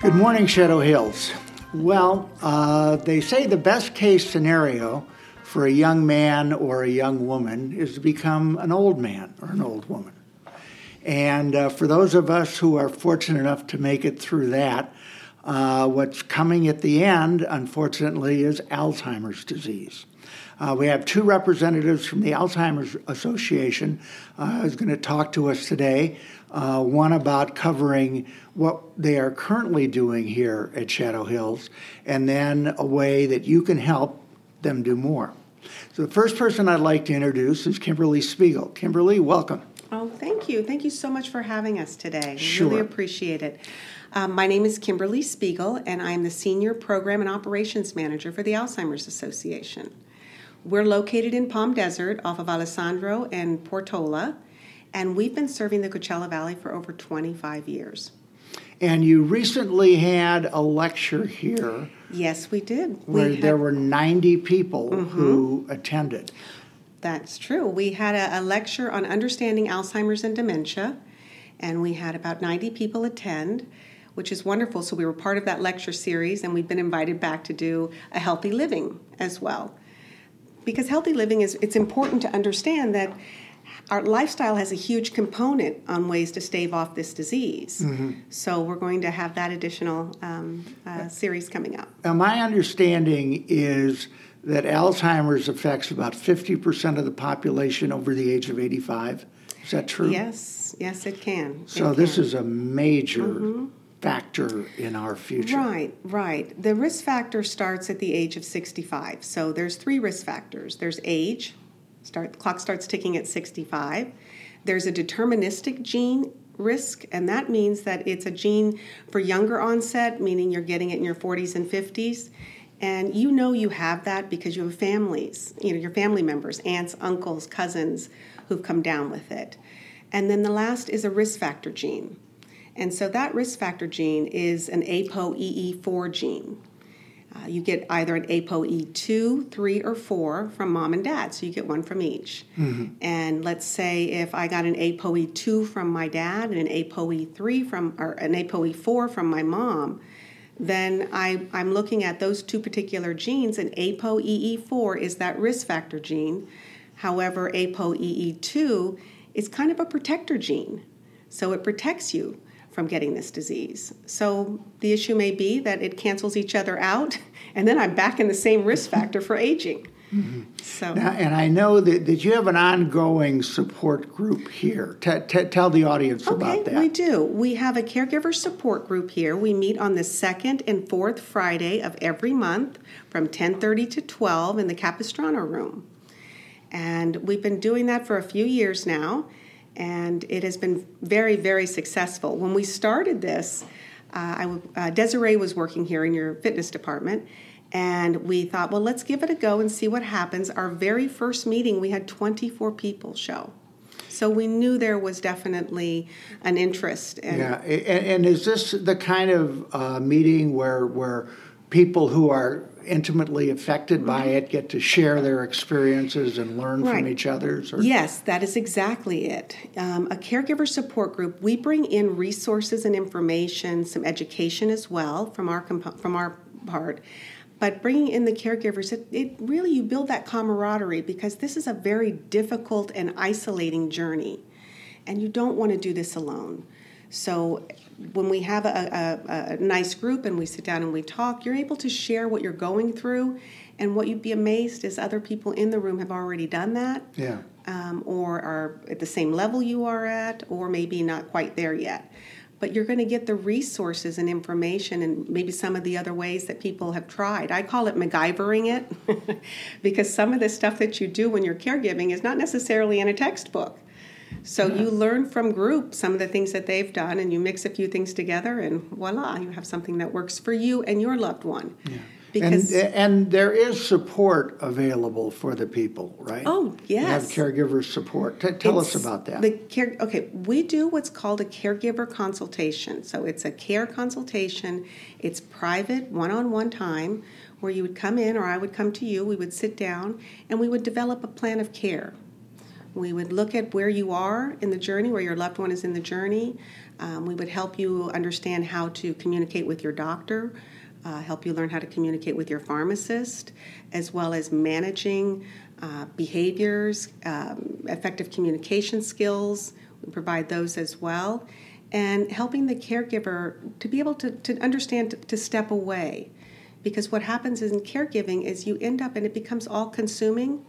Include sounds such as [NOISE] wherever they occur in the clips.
Good morning, Shadow Hills. Well, uh, they say the best case scenario for a young man or a young woman is to become an old man or an old woman. And uh, for those of us who are fortunate enough to make it through that, uh, what's coming at the end, unfortunately, is Alzheimer's disease. Uh, we have two representatives from the Alzheimer's Association uh, who's going to talk to us today. Uh, one about covering what they are currently doing here at Shadow Hills, and then a way that you can help them do more. So, the first person I'd like to introduce is Kimberly Spiegel. Kimberly, welcome. Oh, thank you. Thank you so much for having us today. Sure. Really appreciate it. Um, my name is Kimberly Spiegel, and I'm the Senior Program and Operations Manager for the Alzheimer's Association. We're located in Palm Desert off of Alessandro and Portola, and we've been serving the Coachella Valley for over 25 years. And you recently had a lecture here Yes, we did. where we had, there were 90 people who attended. That's true. We had a, a lecture on understanding Alzheimer's and dementia, and we had about 90 people attend, which is wonderful. So we were part of that lecture series, and we've been invited back to do a healthy living as well. Because healthy living is it's important to understand that our lifestyle has a huge component on ways to stave off this disease. So we're going to have that additional um, uh, series coming up. Now, my understanding is that Alzheimer's affects about 50% of the population over the age of 85. Is that true? Yes, yes, it can. So It this is a major factor in our future. Right, right. The risk factor starts at the age of 65. So there's three risk factors. There's age, start the clock starts ticking at 65. There's a deterministic gene risk, and that means that it's a gene for younger onset, meaning you're getting it in your 40s and 50s. And you know you have that because you have families, you know, your family members, aunts, uncles, cousins who've come down with it. And then the last is a risk factor gene. And so that risk factor gene is an ApoE4 gene. Uh, you get either an ApoE2, 3, or 4 from mom and dad, so you get one from each. And let's say if I got an ApoE2 from my dad and an ApoE3 from, or an ApoE4 from my mom, then I, I'm looking at those two particular genes, and ApoE4 is that risk factor gene. However, ApoE2 is kind of a protector gene, so it protects you from getting this disease. So the issue may be that it cancels each other out, [LAUGHS] and then I'm back in the same risk [LAUGHS] factor for aging. So Now, and I know that, that you have an ongoing support group here. T- t- tell the audience about Okay, that. we do. We have a caregiver support group here. We meet on the second and fourth Friday of every month from 10:30 to 12 in the Capistrano room. And we've been doing that for a few years now, and it has been very, very successful. When we started this, uh, uh, Desiree was working here in your fitness department, and we thought, well, let's give it a go and see what happens. Our very first meeting, we had 24 people show. So we knew there was definitely an interest. And Yeah, and, and is this the kind of uh, meeting where where people who are intimately affected by it get to share their experiences and learn Mm-hmm. Right. from each other's? Or? Yes, that is exactly it. Um, a caregiver support group. We bring in resources and information, some education as well from our compo- from our part. But bringing in the caregivers, it, it really you build that camaraderie because this is a very difficult and isolating journey, and you don't want to do this alone. So when we have a, a, a nice group and we sit down and we talk, you're able to share what you're going through, and what you'd be amazed is other people in the room have already done that Yeah. um, or are at the same level you are at, or maybe not quite there yet. But you're going to get the resources and information and maybe some of the other ways that people have tried. I call it MacGyvering it [LAUGHS] because some of the stuff that you do when you're caregiving is not necessarily in a textbook. So you learn from group some of the things that they've done and you mix a few things together and voila, you have something that works for you and your loved one. Because and and there is support available for the people, right? Oh, You have yes. caregiver support. T- tell us about that. The care, okay, we do what's called a caregiver consultation. So it's a care consultation. It's private, one-on-one time where you would come in or I would come to you. We would sit down and we would develop a plan of care. We would look at where you are in the journey, where your loved one is in the journey. Um, we would help you understand how to communicate with your doctor, uh, help you learn how to communicate with your pharmacist, as well as managing uh, behaviors, um, effective communication skills. We provide those as well. And helping the caregiver to be able to, to understand to, to step away. Because what happens in caregiving is you end up and it becomes all consuming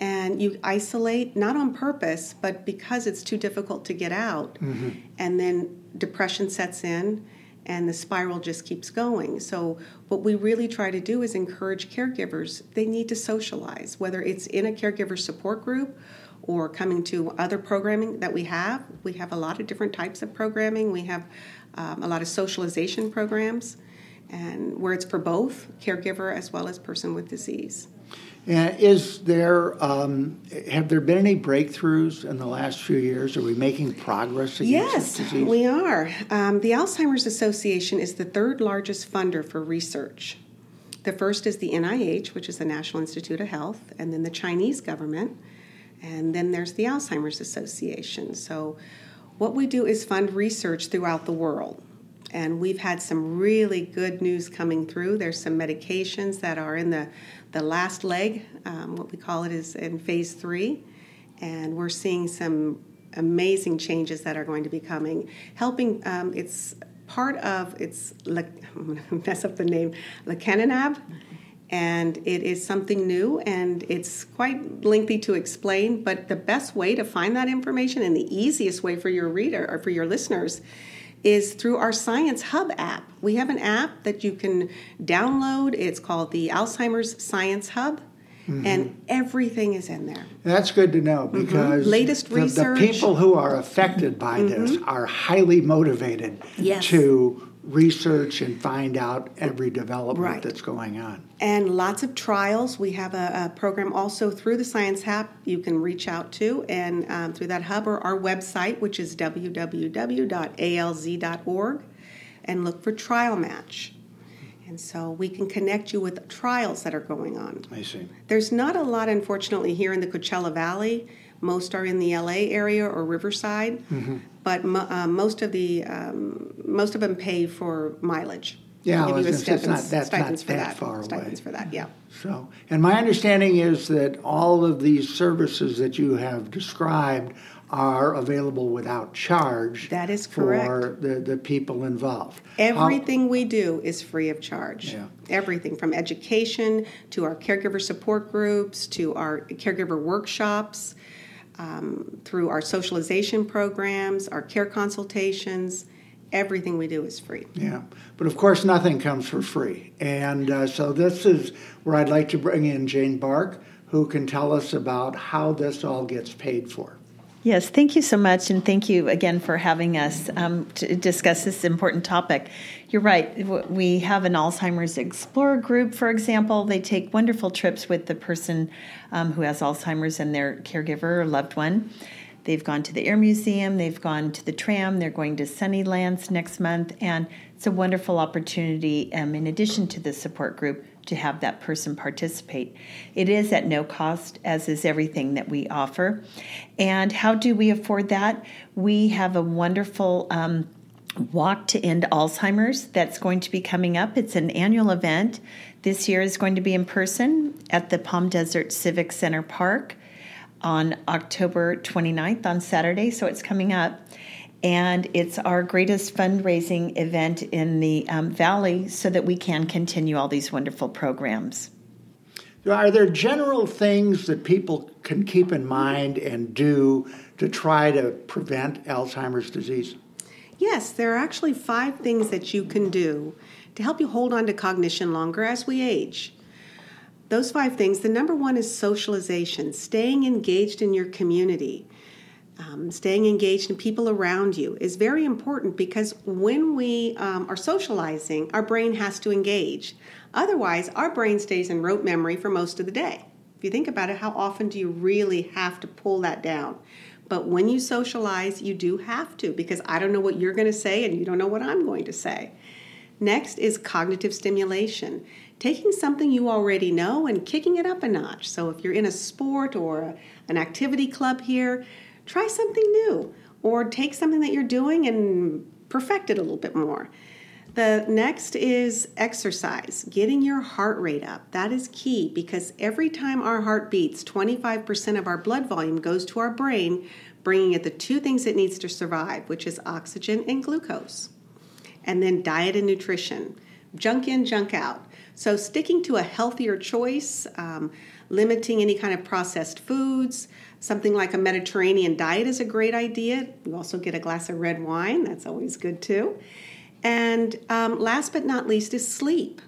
and you isolate not on purpose but because it's too difficult to get out. Mm-hmm. and then depression sets in and the spiral just keeps going. So what we really try to do is encourage caregivers. They need to socialize whether it's in a caregiver support group or coming to other programming that we have. We have a lot of different types of programming. We have um, a lot of socialization programs and where it's for both caregiver as well as person with disease and is there um, have there been any breakthroughs in the last few years? Are we making progress against yes, this disease? we are. Um, the Alzheimer's Association is the third largest funder for research. The first is the NIH, which is the National Institute of Health, and then the Chinese government, and then there's the Alzheimer's Association. So, what we do is fund research throughout the world and we've had some really good news coming through. There's some medications that are in the the last leg, um, what we call it, is in phase three, and we're seeing some amazing changes that are going to be coming, helping. Um, it's part of it's le- [LAUGHS] I'm to mess up the name, lecanemab, and it is something new and it's quite lengthy to explain. But the best way to find that information and the easiest way for your reader or for your listeners is through our Science Hub app. We have an app that you can download. It's called the Alzheimer's Science Hub. Mm-hmm. And everything is in there. That's good to know mm-hmm. because mm-hmm. latest the, research. The people who are affected by mm-hmm. this are highly motivated yes. to research and find out every development right. that's going on. And lots of trials. We have a, a, program also through the Science Hub you can reach out to, and um, through that hub or our website, which is www.alz.org, and look for Trial Match. And so we can connect you with trials that are going on. I see. There's not a lot, unfortunately, here in the Coachella Valley. Most are in the LA area or Riverside, mm-hmm. but mo- uh, most of the um, most of them pay for mileage. Yeah, well, it's not, that's not that, that far stipends away. for that, yeah. So, and my understanding is that all of these services that you have described are available without charge. That is correct. For the, the people involved. Everything How, we do is free of charge. Yeah. Everything from education to our caregiver support groups to our caregiver workshops um, through our socialization programs, our care consultations. Everything we do is free. Yeah, but of course, nothing comes for free. And uh, so, this is where I'd like to bring in Jane Bark, who can tell us about how this all gets paid for. Yes, thank you so much, and thank you again for having us um, to discuss this important topic. You're right. We have an Alzheimer's Explorer group, for example. They take wonderful trips with the person um, who has Alzheimer's and their caregiver or loved one. They've gone to the Air Museum, they've gone to the tram, they're going to Sunnylands next month, and it's a wonderful opportunity, um, in addition to the support group, to have that person participate. It is at no cost, as is everything that we offer. And how do we afford that? We have a wonderful um, Walk to End Alzheimer's that's going to be coming up. It's an annual event. This year is going to be in person at the Palm Desert Civic Center Park on October 29th on Saturday, so it's coming up and it's our greatest fundraising event in the um, valley so that we can continue all these wonderful programs. Are there general things that people can keep in mind and do to try to prevent Alzheimer's disease? Yes, there are actually five things that you can do to help you hold on to cognition longer as we age. Those five things the number one is socialization, staying engaged in your community um, staying engaged in people around you is very important because when we um, are socializing, our brain has to engage. Otherwise, our brain stays in rote memory for most of the day. If you think about it, how often do you really have to pull that down? But when you socialize, you do have to because I don't know what you're going to say and you don't know what I'm going to say. Next is cognitive stimulation. taking something you already know and kicking it up a notch. So if you're in a sport or an activity club here, try something new or take something that you're doing and perfect it a little bit more. The next is exercise, getting your heart rate up. That is key because every time our heart beats, 25% of our blood volume goes to our brain, bringing it the two things it needs to survive, which is oxygen and glucose. And then diet and nutrition. Junk in, junk out. So, sticking to a healthier choice, um, limiting any kind of processed foods, something like a Mediterranean diet is a great idea. You also get a glass of red wine, that's always good too. And um, last but not least is sleep.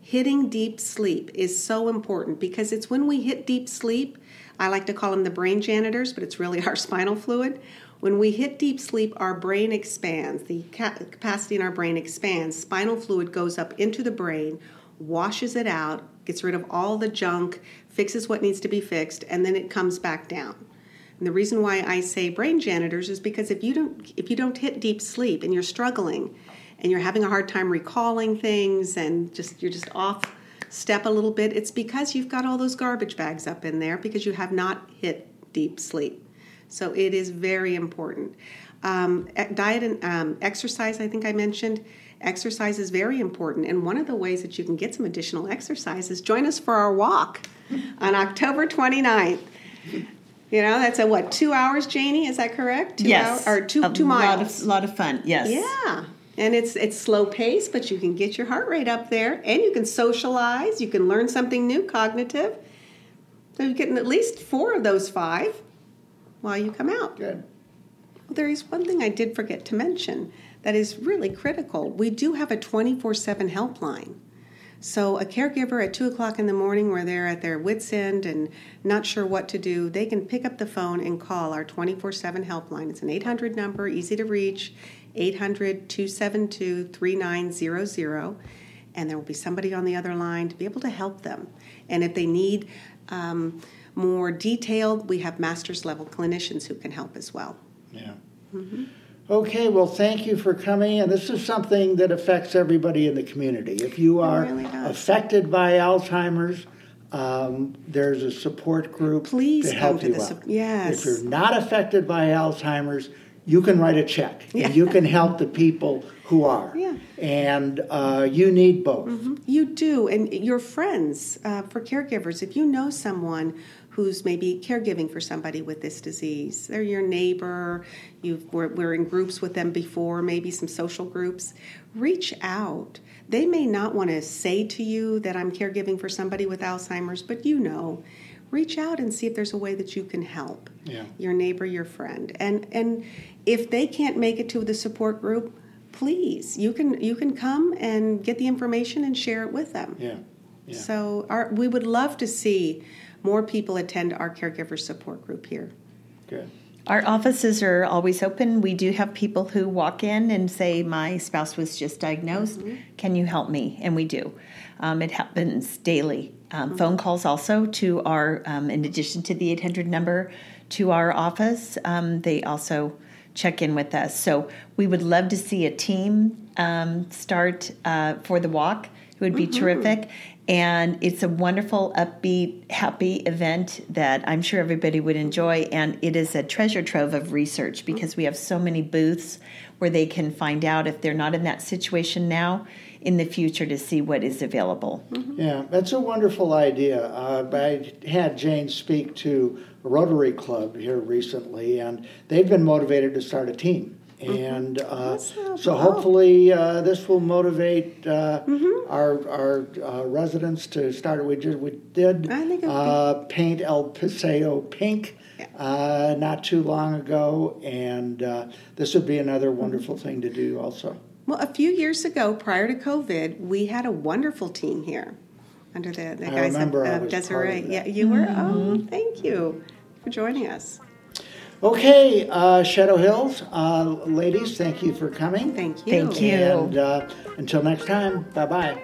Hitting deep sleep is so important because it's when we hit deep sleep, I like to call them the brain janitors, but it's really [LAUGHS] our spinal fluid. When we hit deep sleep, our brain expands, the capacity in our brain expands, spinal fluid goes up into the brain, washes it out, gets rid of all the junk, fixes what needs to be fixed, and then it comes back down. And the reason why I say brain janitors is because if you don't if you don't hit deep sleep and you're struggling and you're having a hard time recalling things and just you're just off step a little bit, it's because you've got all those garbage bags up in there because you have not hit deep sleep. So it is very important. Um, diet and um, exercise, I think I mentioned. Exercise is very important, and one of the ways that you can get some additional exercise is join us for our walk on October 29th. You know, that's a what, two hours, Janie? Is that correct? Two yes. Hours, or two, a two miles. Lot of, lot of fun, yes. Yeah. And it's it's slow pace, but you can get your heart rate up there and you can socialize, you can learn something new, cognitive. So you're getting at least four of those five while you come out. Good. Well, there is one thing I did forget to mention that is really critical. We do have a 24 7 helpline. So, a caregiver at 2 o'clock in the morning where they're at their wits' end and not sure what to do, they can pick up the phone and call our 24 7 helpline. It's an 800 number, easy to reach 800 272 3900. And there will be somebody on the other line to be able to help them. And if they need um, more detailed, we have master's level clinicians who can help as well. Yeah. Mm-hmm. Okay, well, thank you for coming. And this is something that affects everybody in the community. If you are really affected by Alzheimer's, um, there's a support group Please to help to you out. Su- yes. If you're not affected by Alzheimer's, you can write a check yeah. and you can help the people who are. Yeah. And uh, you need both. Mm-hmm. You do. And your friends, uh, for caregivers, if you know someone who's maybe caregiving for somebody with this disease. They're your neighbor, you've, we're, we're in groups with them before, maybe some social groups. Reach out. They may not want to say to you that I'm caregiving for somebody with Alzheimer's, but you know. Reach out and see if there's a way that you can help yeah. your neighbor, your friend. And and if they can't make it to the support group, please you can you can come and get the information and share it with them. Yeah. yeah. So our, we would love to see more people attend our caregiver support group here. Good. Our offices are always open. We do have people who walk in and say, My spouse was just diagnosed. Mm-hmm. Can you help me? And we do. Um, it happens daily. Um. Phone calls also to our, um, in addition to the 800 number, to our office. Um, they also check in with us. So we would love to see a team um, start uh, for the walk. It would be mm-hmm. terrific. And it's a wonderful, upbeat, happy event that I'm sure everybody would enjoy. And it is a treasure trove of research because we have so many booths where they can find out if they're not in that situation now in the future to see what is available. Mm-hmm. Yeah, that's a wonderful idea. Uh, I had Jane speak to a Rotary Club here recently, and they've been motivated to start a team. Mm-hmm. And uh, so hopefully uh, this will motivate uh, mm-hmm. our our uh, residents to start. We did we did uh, paint El Paseo pink uh, not too long ago, and this would be another mm-hmm. wonderful thing to do also. Well, a few years ago, prior to COVID, we had a wonderful team here under the, the guys of Desiree. Yeah, you were. Oh, mm-hmm. thank you for joining us. Okay, uh, Shadow Hills, uh, ladies, thank you for coming. Thank you. Thank you. And uh, until next time, bye bye.